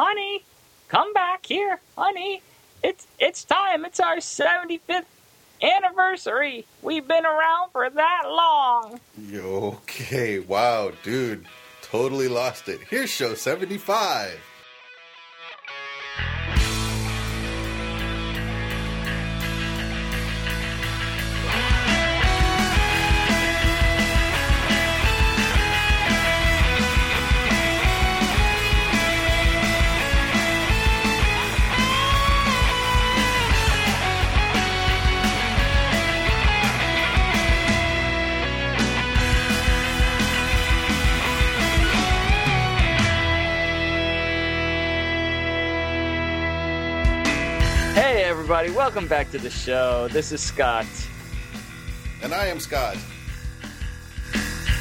honey, come back here, honey. It's it's time. It's our 75th anniversary. We've been around for that long. Okay, wow, dude, totally lost it. Here's show 75. Welcome back to the show. This is Scott. And I am Scott.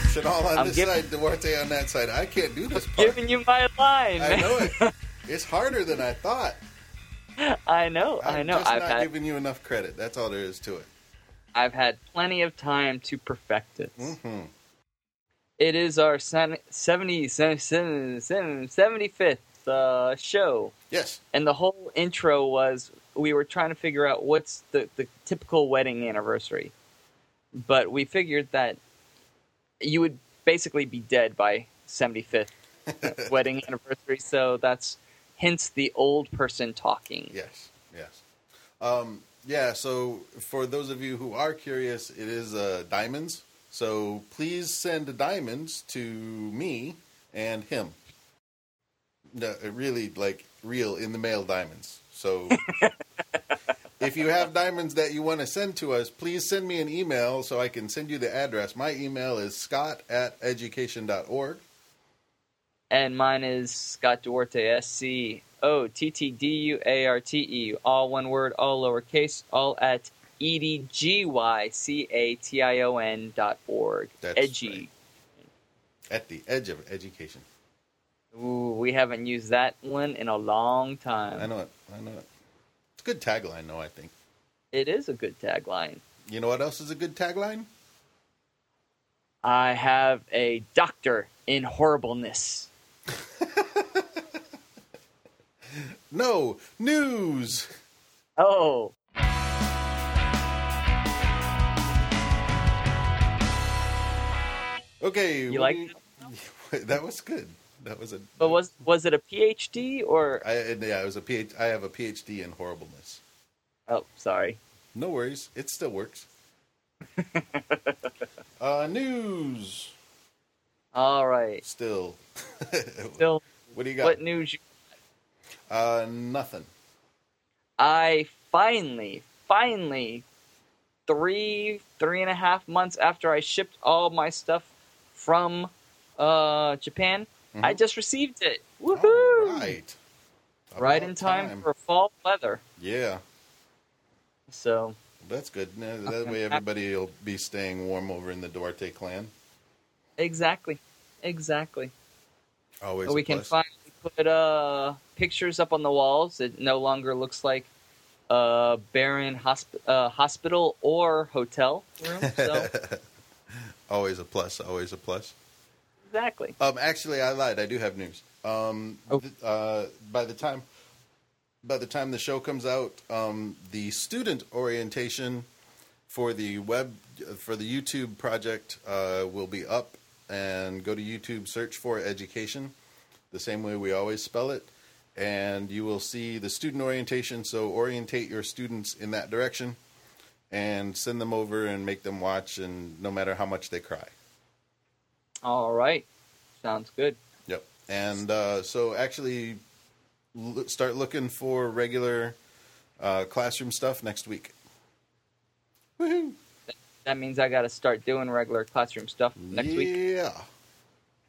Chanel on I'm this giving- side, Duarte on that side. I can't do this part. Giving you my line. I know it. It's harder than I thought. I know. I'm I know. just I've not had giving you enough credit. That's all there is to it. I've had plenty of time to perfect it. hmm It is our 70, 70, 75th uh, show. Yes. And the whole intro was we were trying to figure out what's the, the typical wedding anniversary. But we figured that you would basically be dead by 75th wedding anniversary. So that's hence the old person talking. Yes. Yes. Um, yeah. So for those of you who are curious, it is uh, diamonds. So please send diamonds to me and him. No, really, like real in the mail diamonds. So if you have diamonds that you want to send to us, please send me an email so I can send you the address. My email is scott at edgycation.org. And mine is Scott Duarte, S C O T T D U A R T E, all one word, all lowercase, all at E D G Y C A T I O N dot org. That's Edgy. right. At the edge of education. Ooh, we haven't used that one in a long time. I know it. I know it. It's a good tagline, though, I think. It is a good tagline. You know what else is a good tagline? I have a doctor in horribleness. No, news. Oh, Okay. You like that was good. That was a. but was was it a PhD or? I, yeah, it was a PhD. I have a PhD in horribleness. Oh, sorry. No worries. It still works. uh, news. All right. Still. Still, what do you got? what news? you- Uh, nothing. I finally, finally, three, three and a half months after I shipped all my stuff from uh, Japan, I Mhm. just received it. All Woohoo! right. Right in time, for fall weather. Yeah, So, that's good. That way, everybody will be staying warm over in the Duarte clan. exactly, exactly. Always. we a can finally put uh, pictures up on the walls. It no longer looks like a barren hosp- uh, hospital or hotel room. So, always a plus. Always a plus. Exactly. Um, actually, I lied. I do have news. Um, Oh. th- uh, by the time, by the time the show comes out, um, the student orientation for the web for the YouTube project uh, will be up. And go to YouTube, search for edgycation, the same way we always spell it, and you will see the student orientation. So orientate your students in that direction, and send them over and make them watch. And no matter how much they cry. All right. Sounds good. Yep. And uh, so actually l- start looking for regular uh, classroom stuff next week. Woohoo! That means I got to start doing regular classroom stuff next week. Yeah.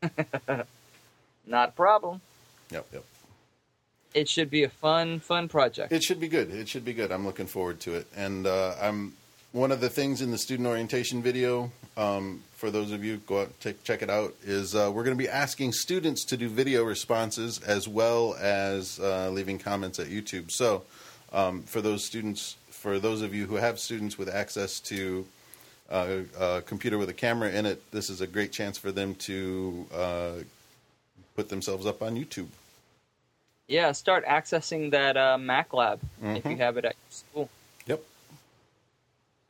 Not a problem. Yep, yep. It should be a fun, fun project. It should be good. It should be good. I'm looking forward to it. And uh, I'm one of the things in the student orientation video. Um, for those of you go out take, check it out. Is uh, we're going to be asking students to do video responses as well as uh, leaving comments at YouTube. So um, for those students, for those of you who have students with access to uh, a computer with a camera in it, this is a great chance for them to uh, put themselves up on YouTube. Yeah, start accessing that uh, Mac Lab if you Mhm. have it at your school.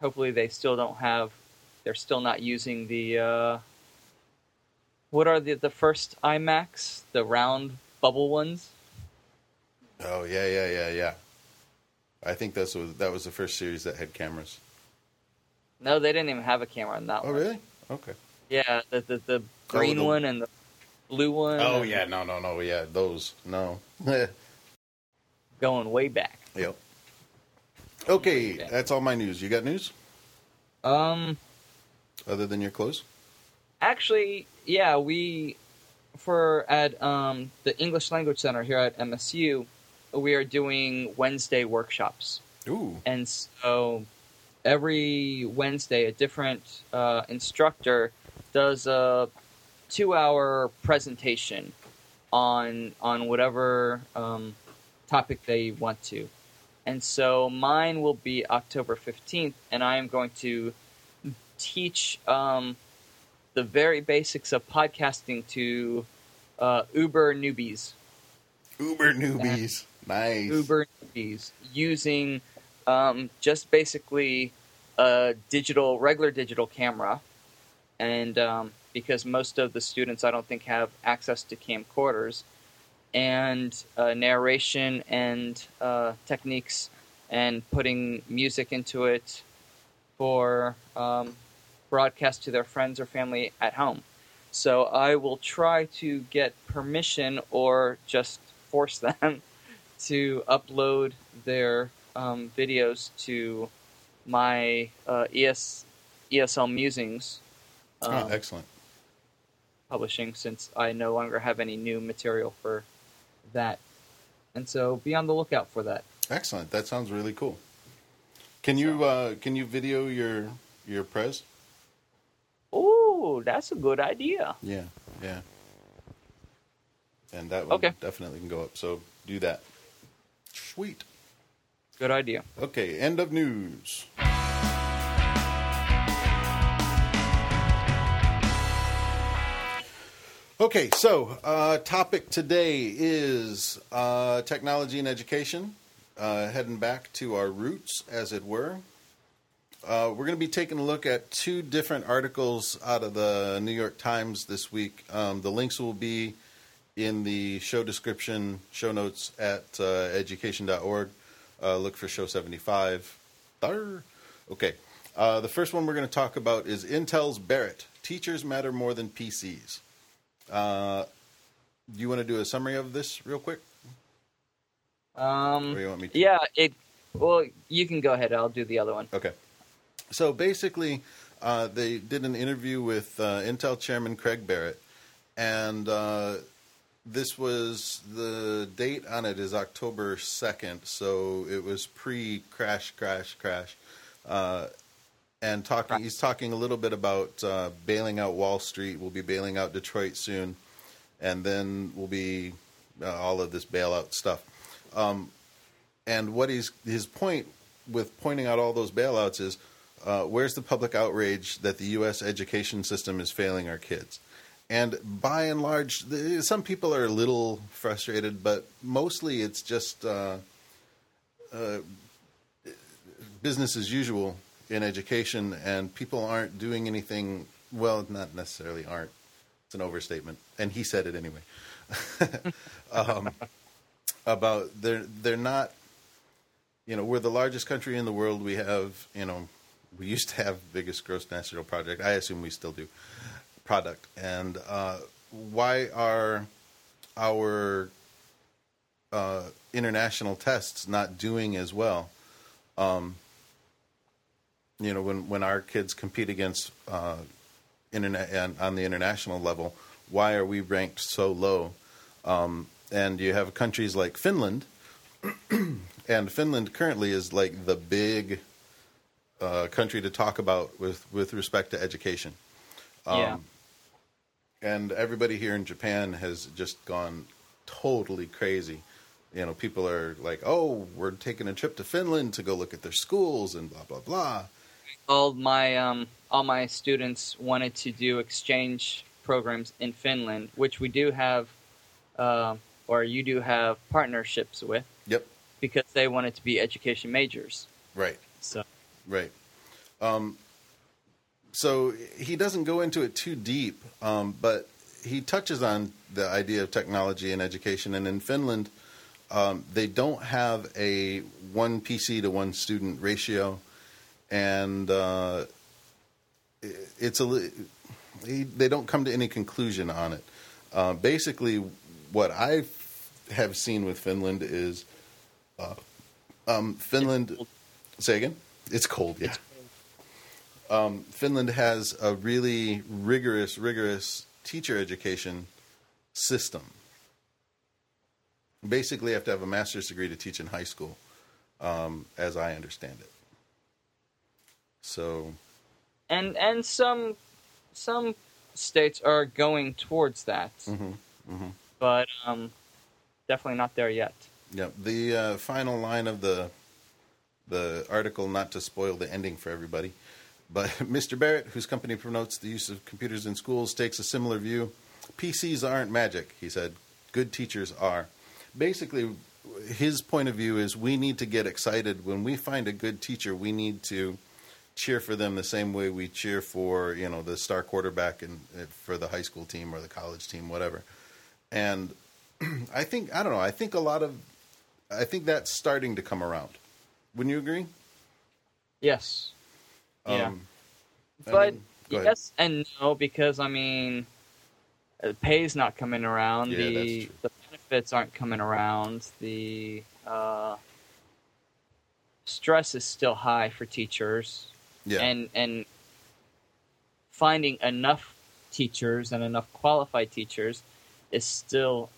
Yep. Hopefully, they still don't have. They're still not using the. Uh, what are the the first iMacs? The round bubble ones. Oh yeah, yeah, yeah, yeah. I think that's was that was the first series that had cameras. No, they didn't even have a camera on that Oh one. really? Okay. Yeah, the the, the green the- one and the blue one. Oh and yeah, no, no, no, yeah, those no. yep. going way back. Okay, Okay. that's all my news. You got news Um, other than your clothes? actually, yeah, we for at um the English Language Center here at MSU, we are doing Wednesday workshops. Ooh. and so every Wednesday, a different uh, instructor does a two-hour presentation on on whatever um, topic they want to. And so mine will be October fifteenth, and I am going to teach um, the very basics of podcasting to uh, Uber newbies. Uber newbies. Nice. Uber newbies using um, just basically a digital, regular digital camera, and um, because most of the students I don't think have access to camcorders, and uh, narration and uh, techniques, and putting music into it for um, broadcast to their friends or family at home. So I will try to get permission or just force them to upload their um, videos to my uh, ES, ESL Musings um, oh, excellent. publishing since I no longer have any new material for that. And so be on the lookout for that. Excellent. That sounds really cool. Can you uh, can you video your your prez? Oh, that's a good idea. Yeah, yeah. And that one Okay. definitely can go up. So do that. Sweet. Good idea. Okay, end of news. Okay, so uh, topic today is uh, technology and education, uh, heading back to our roots, as it were. Uh, we're going to be taking a look at two different articles out of the New York Times this week. Um, the links will be in the show description, show notes at uh, edgycation.org. Uh, look for show 75. There. Okay. The first one we're going to talk about is Intel's Barrett. Teachers matter more than PCs. Uh, do you want to do a summary of this real quick? Um, Or you want me to? yeah, it. Well, you can go ahead. I'll do the other one. Okay. So basically, uh, they did an interview with uh, Intel chairman Craig Barrett, and uh, this was the date on it is October 2nd, so it was pre crash, crash, crash. And talking, he's talking a little bit about uh, bailing out Wall Street. We'll be bailing out Detroit soon, and then we'll be uh, all of this bailout stuff. Um, and what he's his point with pointing out all those bailouts is uh, where's the public outrage that the U.S. education system is failing our kids? And by and large, the, some people are a little frustrated, but mostly it's just uh, uh, business as usual in education, and people aren't doing anything. Well, not necessarily aren't. It's an overstatement, and he said it anyway. um, about they're they're not you know, we're the largest country in the world. We have, you know, we used to have biggest gross national project. I assume we still do product. And uh, why are our uh, international tests not doing as well? Um, you know, when when our kids compete against uh, internet and on the international level, why are we ranked so low? Um, and you have countries like Finland and Finland currently is like the big uh, country to talk about with with respect to education. yeah. And everybody here in Japan has just gone totally crazy. You know, people are like, "Oh, we're taking a trip to Finland to go look at their schools and blah blah blah." All my um, all my students wanted to do exchange programs in Finland, which we do have. Uh, or you do have partnerships with Yep. because they wanted to be education majors. Right. So Right. Um, so he doesn't go into it too deep, um, but he touches on the idea of technology and education. And in Finland, um, they don't have a one PC to one student ratio, and uh, it- it's a they don't come to any conclusion on it. Uh, basically, what I have seen with Finland is uh, um, Finland. Say again. It's cold. Yeah. Um, Finland has a really rigorous, rigorous teacher education system. Basically, you have to have a master's degree to teach in high school, um, as I understand it. So, and and some some states are going towards that, mhm, mhm. but um, definitely not there yet. yeah. The uh, final line of the the article, not to spoil the ending for everybody, but Mr. Barrett, whose company promotes the use of computers in schools, takes a similar view. PCs aren't magic, he said. Good teachers are. Basically, his point of view is we need to get excited when we find a good teacher. We need to cheer for them the same way we cheer for you know the star quarterback and for the high school team or the college team, whatever. And I think I don't know. I think a lot of I think that's starting to come around. Wouldn't you agree? Yes, Yeah. Um, I but mean, yes and no because I mean, the pay's not coming around. Yeah, the the benefits aren't coming around. The uh, stress is still high for teachers. Yeah. and and finding enough teachers and enough qualified teachers is still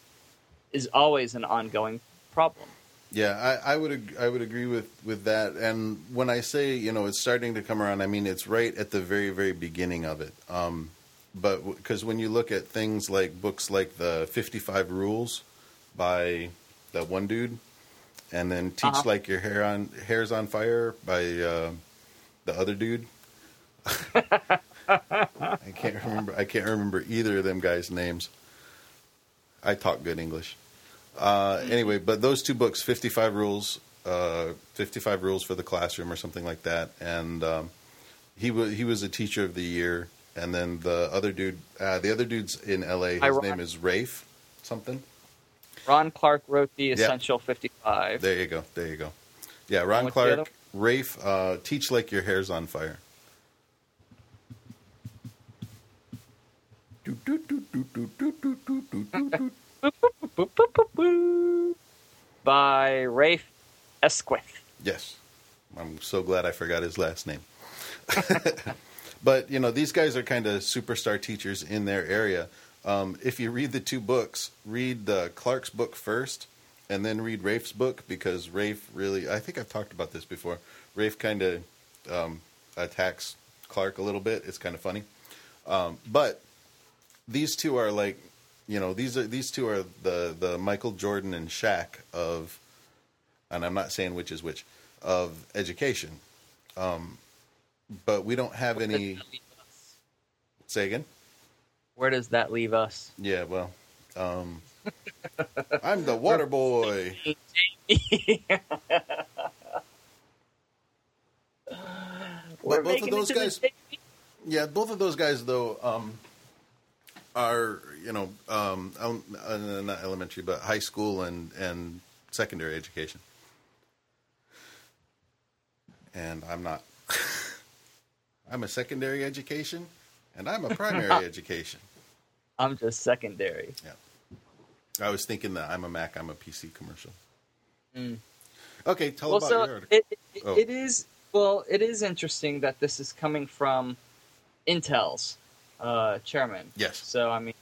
is always an ongoing problem. Yeah, I, I would ag- I would agree with, with that. And when I say you know it's starting to come around, I mean it's right at the very very beginning of it. Um, but because when you look at things like books like the Fifty Five Rules by that one dude, and then Teach Uh-huh. Like Your Hair on Hair's on Fire by uh, the other dude. I can't remember. I can't remember either of them guys' names. I talk good English. Uh, anyway, but those two books, 55 Rules, uh, 55 Rules for the Classroom or something like that. And um, he, was he was a teacher of the year. And then the other dude, uh, the other dude's in LA. His name is Rafe something. Ron Clark wrote the Essential 55. There you go. There you go. Yeah, Ron what's the other Clark, Rafe, uh, teach like your hair's on fire. By Rafe Esquith. Yes. I'm so glad I forgot his last name. but, you know, these guys are kind of superstar teachers in their area. Um, if you read the two books, read the Clark's book first and then read Rafe's book because Rafe really, I think I've talked about this before. Rafe kind of um, attacks Clark a little bit. It's kind of funny. Um, but these two are like, you know, these are these two are the the Michael Jordan and Shaq of, and I'm not saying which is which of education. Um, but we don't have any. Say again. Where does that leave us? Yeah, well, um, I'm the water boy. We're both of those it to the guys-. Yeah, both of those guys though um, are you know um, uh, not elementary but high school and and secondary education, and I'm not. I'm a secondary education, and I'm a primary education. I'm just secondary. I was thinking that I'm a Mac, I'm a PC commercial. Mm. Okay, tell well, about so your article. it, it, Oh. it is well, it is interesting that this is coming from Intel's uh, chairman. Yes. So I mean,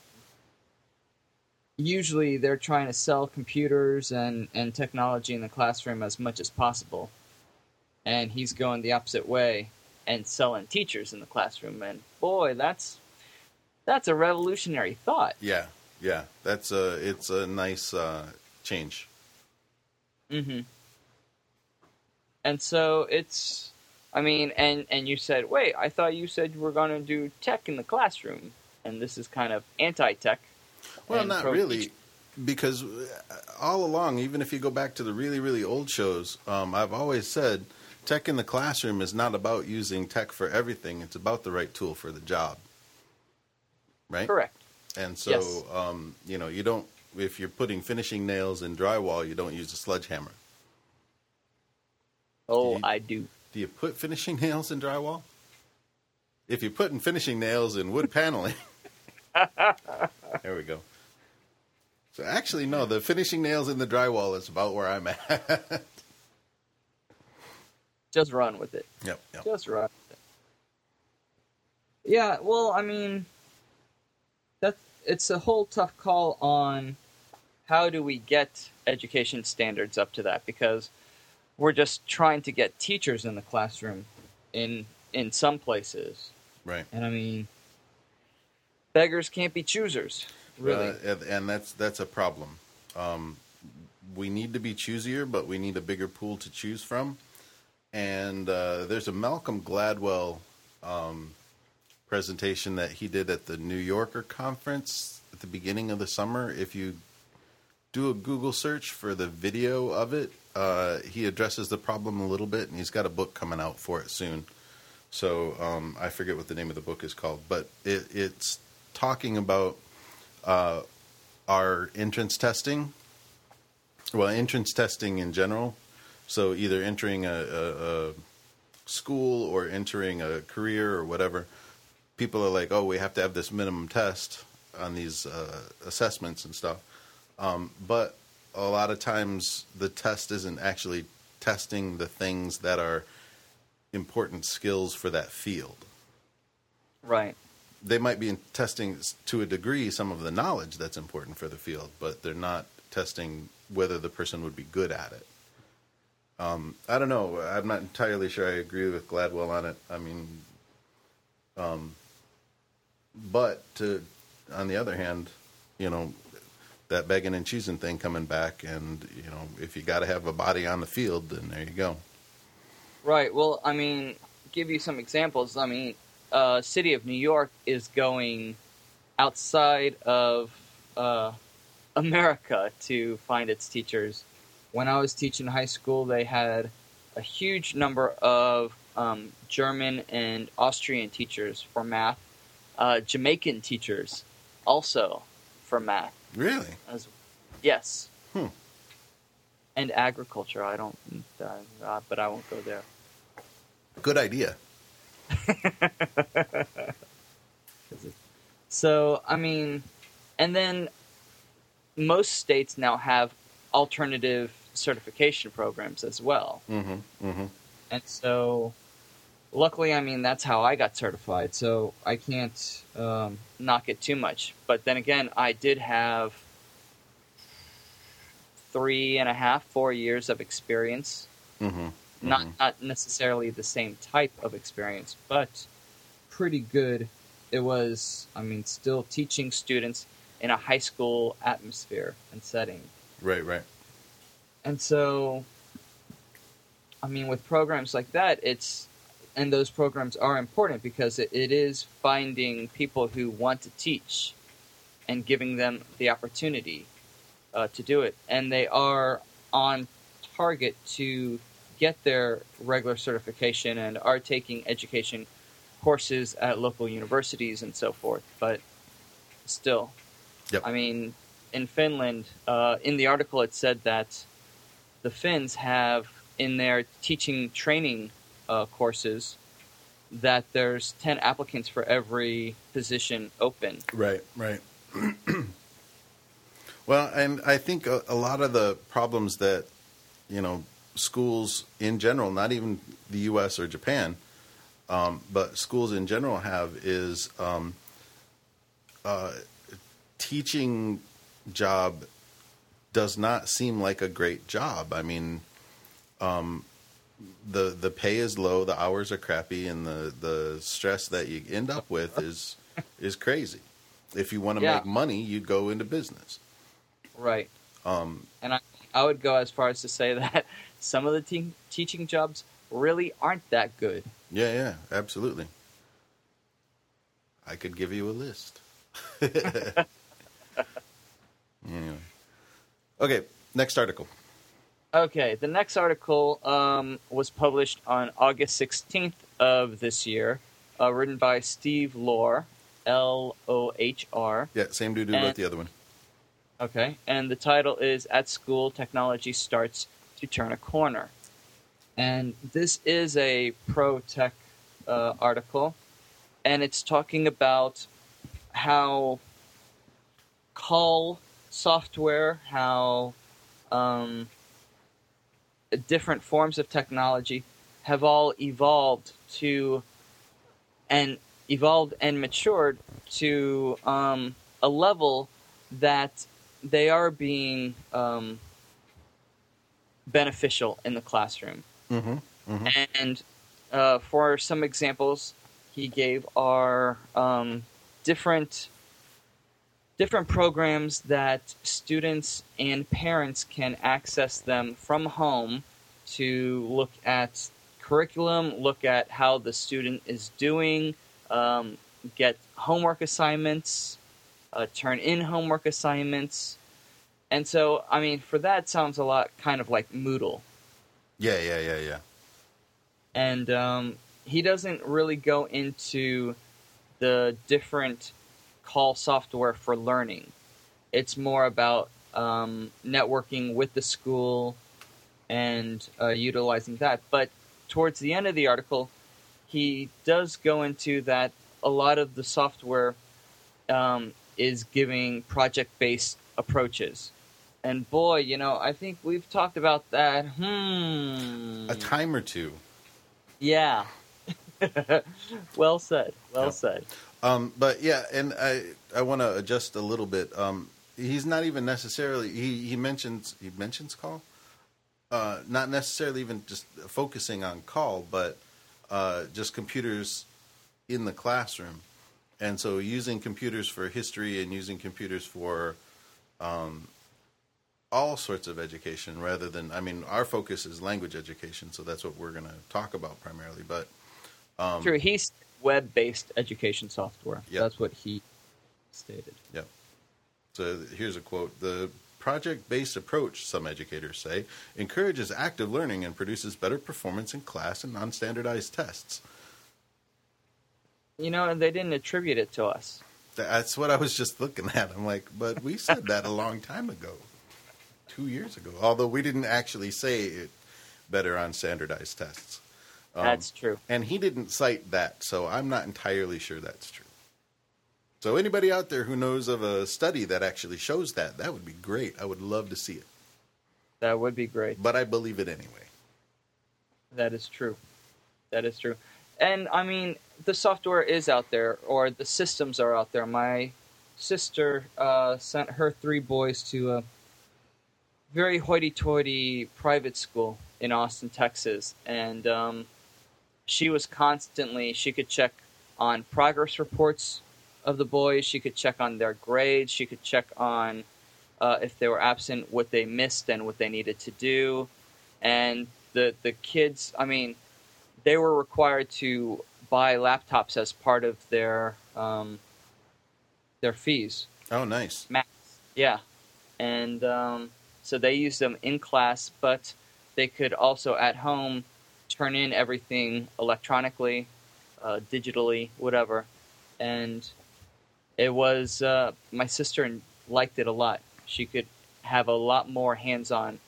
usually they're trying to sell computers and and technology in the classroom as much as possible, and he's going the opposite way and selling teachers in the classroom. And boy, that's that's a revolutionary thought. Yeah, yeah, that's a it's a nice uh, change. Mm-hmm. And so it's, I mean, and and you said, wait, I thought you said you were going to do tech in the classroom, and this is kind of anti-tech. Well, not pro- really. because uh, all along, even if you go back to the really, really old shows, um, I've always said tech in the classroom is not about using tech for everything. It's about the right tool for the job. Right? Correct. And so, Yes. um, you know, you don't, if you're putting finishing nails in drywall, you don't use a sledgehammer. Oh, You- I do. Do you put finishing nails in drywall? If you're putting finishing nails in wood paneling, there we go. So actually, no, the finishing nails in the drywall is about where I'm at. Just run with it. yep, yep. Just run with it. Yeah, well, I mean, that it's a whole tough call on how do we get education standards up to that because we're just trying to get teachers in the classroom in in some places, Right. and I mean, beggars can't be choosers, really. Uh, and, and that's that's a problem. Um, we need to be choosier, but we need a bigger pool to choose from. And uh, there's a Malcolm Gladwell um, presentation that he did at the New Yorker conference at the beginning of the summer. If you do a Google search for the video of it, uh, he addresses the problem a little bit, and he's got a book coming out for it soon. So um, I forget what the name of the book is called, but it, it's talking about uh, our entrance testing. Well, entrance testing in general. So either entering a, a, a school or entering a career or whatever, people are like, "Oh, we have to have this minimum test on these uh, assessments and stuff." Um, but a lot of times, the test isn't actually testing the things that are important skills for that field right. they might be testing to a degree some of the knowledge that's important for the field, but they're not testing whether the person would be good at it. Um, I don't know. I'm not entirely sure I agree with Gladwell on it. I mean, um, but to, on the other hand, you know, that begging and choosing thing coming back, and you know, if you got to have a body on the field, then there you go. Right. Well, I mean, give you some examples. I mean, uh, City of New York is going outside of uh, America to find its teachers. When I was teaching high school, they had a huge number of um, German and Austrian teachers for math, uh, Jamaican teachers also for math. Really? As yes. Hmm. And agriculture. I don't, uh, uh, but I won't go there. Good idea. So, I mean, and then most states now have alternative certification programs as well. Mm-hmm. Mm-hmm. And so, luckily, I mean, that's how I got certified. So I can't um, knock it too much. But then again, I did have three and a half, four years of experience. Mm-hmm. Not not necessarily the same type of experience, but pretty good. It was, I mean, still teaching students in a high school atmosphere and setting. Right. Right. And so, I mean, with programs like that, it's, and those programs are important because it, it is finding people who want to teach and giving them the opportunity uh, to do it. And they are on target to get their regular certification and are taking education courses at local universities and so forth. But still, Yep. I mean, in Finland, uh, in the article, it said that the Finns have in their teaching training uh, courses that there's 10 applicants for every position open. Right, right. well, and I think a, a lot of the problems that, you know, schools in general, not even the U.S. or Japan, um, but schools in general have is um, uh, teaching job does not seem like a great job. I mean, um, the the pay is low, the hours are crappy, and the the stress that you end up with is is crazy. If you want to Yeah. make money, you go into business. Right. Um, And I, I would go as far as to say that some of the te- teaching jobs really aren't that good. yeah, yeah, absolutely. I could give you a list. anyway, Okay, next article. Okay, the next article um, was published on August 16th of this year, uh, written by Steve Lohr, L O H R. Yeah, same dude who And- wrote the other one. Okay, and the title is At School Technology Starts to Turn a Corner. And this is a pro tech uh, article, and it's talking about how call software, how um, different forms of technology have all evolved to and evolved and matured to um, a level that they are being um, beneficial in the classroom. Mm-hmm. And uh, for some examples, he gave are um, different different programs that students and parents can access them from home to look at curriculum, look at how the student is doing, um, get homework assignments, uh, turn in homework assignments. And so, I mean, for that, sounds a lot kind of like Moodle Yeah, yeah, yeah, yeah. and um, he doesn't really go into the different call software for learning. It's more about um, networking with the school and uh, utilizing that. But towards the end of the article, he does go into that a lot of the software um, is giving project based approaches. And boy, you know, I think we've talked about that. Hmm. A time or two. Yeah. well said. Well Yeah. said. Um, but yeah, and I I want to adjust a little bit. Um, he's not even necessarily he he mentions he mentions call, uh, not necessarily even just focusing on call, but uh, just computers in the classroom, and so using computers for history and using computers for um, all sorts of education rather than I mean our focus is language education, so that's what we're going to talk about primarily, but. Um, True. He's web based education software. Yep. That's what he stated. Yep. So here's a quote. The project based approach, some educators say, encourages active learning and produces better performance in class and non standardized tests. You know, and they didn't attribute it to us. That's what I was just looking at. I'm like, but we said that a long time ago, two years ago, although we didn't actually say it better on standardized tests. Um, That's true. And he didn't cite that, so I'm not entirely sure that's true. So anybody out there who knows of a study that actually shows that, that would be great. I would love to see it. That would be great. But I believe it anyway. That is true. That is true. And I mean, the software is out there, or the systems are out there. My sister uh, sent her three boys to a very hoity-toity private school in Austin, Texas, and um, she was constantly. She could check on progress reports of the boys. She could check on their grades. She could check on uh, if they were absent, what they missed, and what they needed to do. And the the kids, I mean, they were required to buy laptops as part of their um, their fees. Oh, nice. Macs, yeah, and um, so they used them in class, but they could also at home turn in everything electronically, uh, digitally, whatever, and it was uh, my sister liked it a lot. She could have a lot more hands-on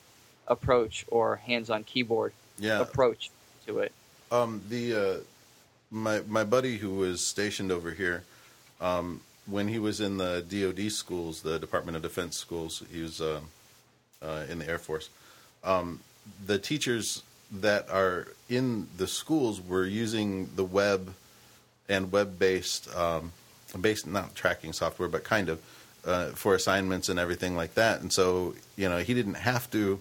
approach or hands-on keyboard Yeah. approach to it. Um, the uh, my my buddy who was stationed over here, um, when he was in the DoD schools, the Department of Defense schools, he was uh, uh, in the Air Force. Um, the teachers that are in the schools were using the web and web based um, based not tracking software, but kind of uh, for assignments and everything like that. And so you know he didn't have to.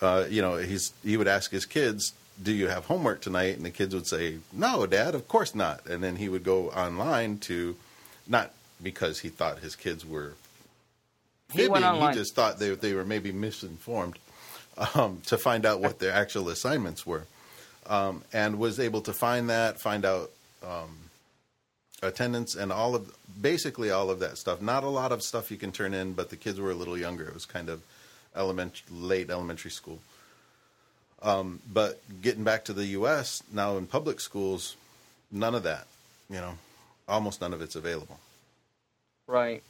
Uh, you know, he's he would ask his kids, "Do you have homework tonight?" And the kids would say, "No, Dad, of course not." And then he would go online to, not because he thought his kids were He fibbing, went online. he just thought they they were maybe misinformed, um, to find out what their actual assignments were, um, and was able to find that, find out um, attendance, and all of basically all of that stuff. Not a lot of stuff you can turn in, but the kids were a little younger. It was kind of element late elementary school. Um, but getting back to the U.S. now in public schools, none of that. You know, almost none of it's available. Right.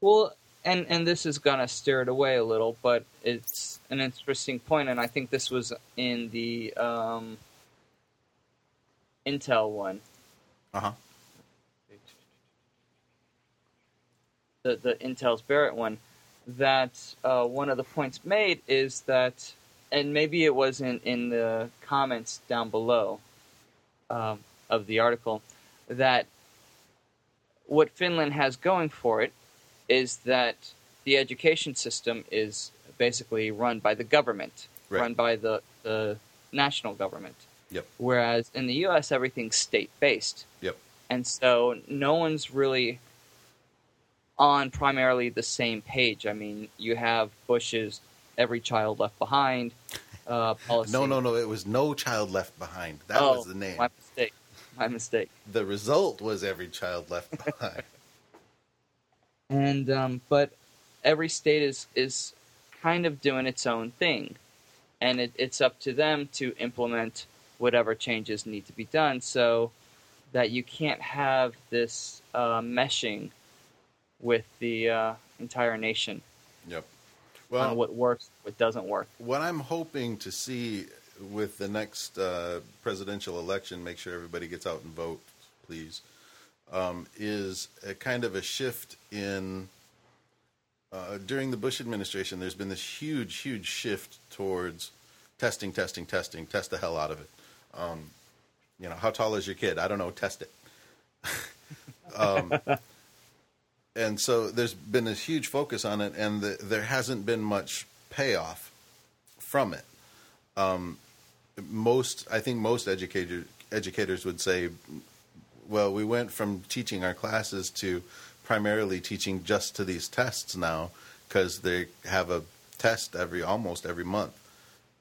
Well, and and this is gonna steer it away a little, but it's an interesting point, and I think this was in the um, Intel one. Uh huh. The the Intel's Barrett one. That uh, one of the points made is that, and maybe it wasn't in the comments down below um, of the article, that what Finland has going for it is that the education system is basically run by the government, Right. run by the, the national government. Yep. Whereas in the U.S., everything's state based. Yep. And so no one's really on primarily the same page. I mean, you have Bush's Every Child Left Behind uh, policy. No, no, no. It was No Child Left Behind. That oh, was the name. My mistake. My mistake. The result was Every Child Left Behind. And um, but every state is is kind of doing its own thing, and it, it's up to them to implement whatever changes need to be done, so that you can't have this uh, meshing with the uh, entire nation yep. on Well, what works, what doesn't work. what I'm hoping to see with the next uh, presidential election, make sure everybody gets out and vote, please, um, is a kind of a shift in. Uh, during the Bush administration, there's been this huge, huge shift towards testing, testing, testing, test the hell out of it. Um, you know, how tall is your kid? I don't know, test it. um, and so there's been this huge focus on it, and the, there hasn't been much payoff from it. Um, most, I think, most educator, educators would say, well, we went from teaching our classes to primarily teaching just to these tests now because they have a test every almost every month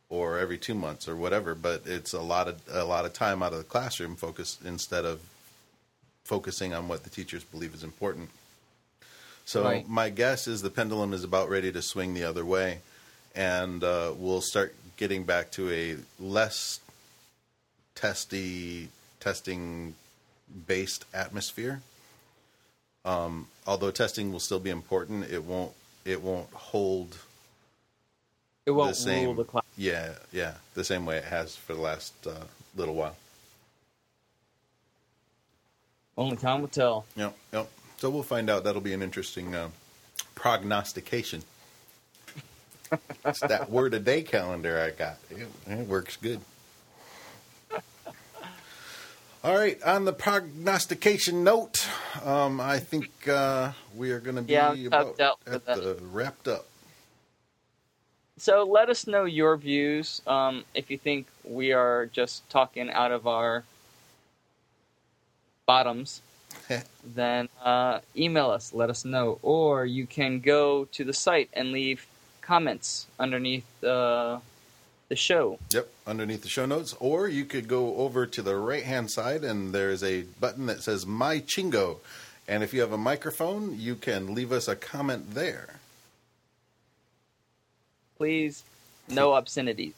or every two months or whatever. But it's a lot of a lot of time out of the classroom focus instead of focusing on what the teachers believe is important. So Right. my guess is the pendulum is about ready to swing the other way, and uh, we'll start getting back to a less testy testing based atmosphere. Um, although testing will still be important, it won't it won't hold It won't the same. rule the class. Yeah, yeah, the same way it has for the last uh, little while. Only time will tell. Yep, yep. So we'll find out. That'll be an interesting uh, prognostication. it's that word a day calendar I got. It, it works good. All right. On the prognostication note, um, I think uh, we are going to be Yeah, about tapped out for at the wrapped up. So let us know your views. Um, if you think we are just talking out of our bottoms, then uh, email us. Let us know, or you can go to the site and leave comments underneath uh, the show. Yep, underneath the show notes. Or you could go over to the right hand side and there's a button that says MyChingo. And if you have a microphone, you can leave us a comment there. Please, no obscenities.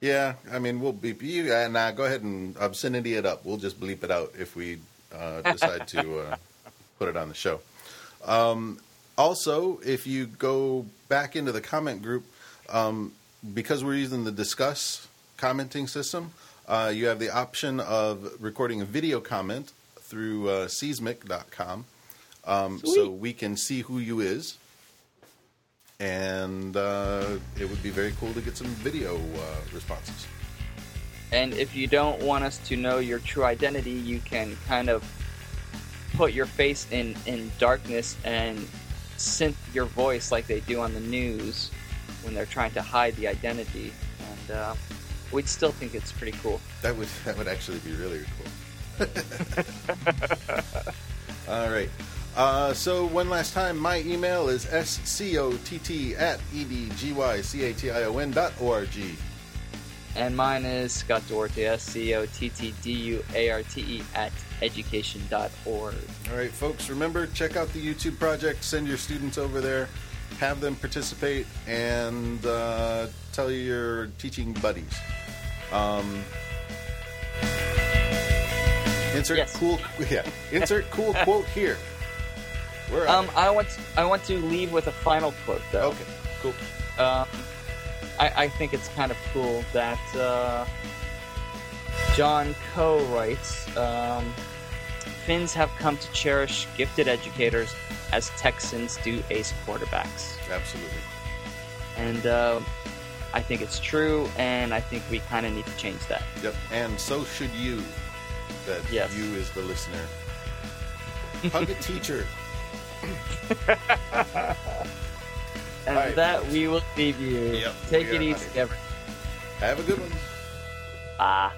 Yeah, I mean, we'll beep you. Uh, nah, go ahead and obscenity it up. We'll just bleep it out if we uh, decide to uh, put it on the show. Um, also, if you go back into the comment group, um, because we're using the Disqus commenting system, uh, you have the option of recording a video comment through uh, seesmic.com. Um, so we can see who you is. And uh, it would be very cool to get some video uh, responses. And if you don't want us to know your true identity, you can kind of put your face in, in darkness and synth your voice like they do on the news when they're trying to hide the identity. And uh, we'd still think it's pretty cool. That would that would actually be really cool. All right. Uh, so one last time, my email is scott at edgycation dot org. And mine is Scott Duarte, S C O T T D U A R T E, at edgycation.org. All right, folks. Remember, check out the YouTube project. Send your students over there. Have them participate, and uh, tell your teaching buddies. Um, insert Yes. cool, yeah. Insert cool quote here. Where Um, I want I want to leave with a final quote though. okay, cool. Um, I, I think it's kind of cool that uh, John Coe writes um, Finns have come to cherish gifted educators as Texans do ace quarterbacks. Absolutely. And uh, I think it's true, and I think we kind of need to change that. Yep. And so should you. That Yes. you is the listener. Hug a teacher. And right, that, we will leave you. Yep, Take it easy. Have a good one. Ah.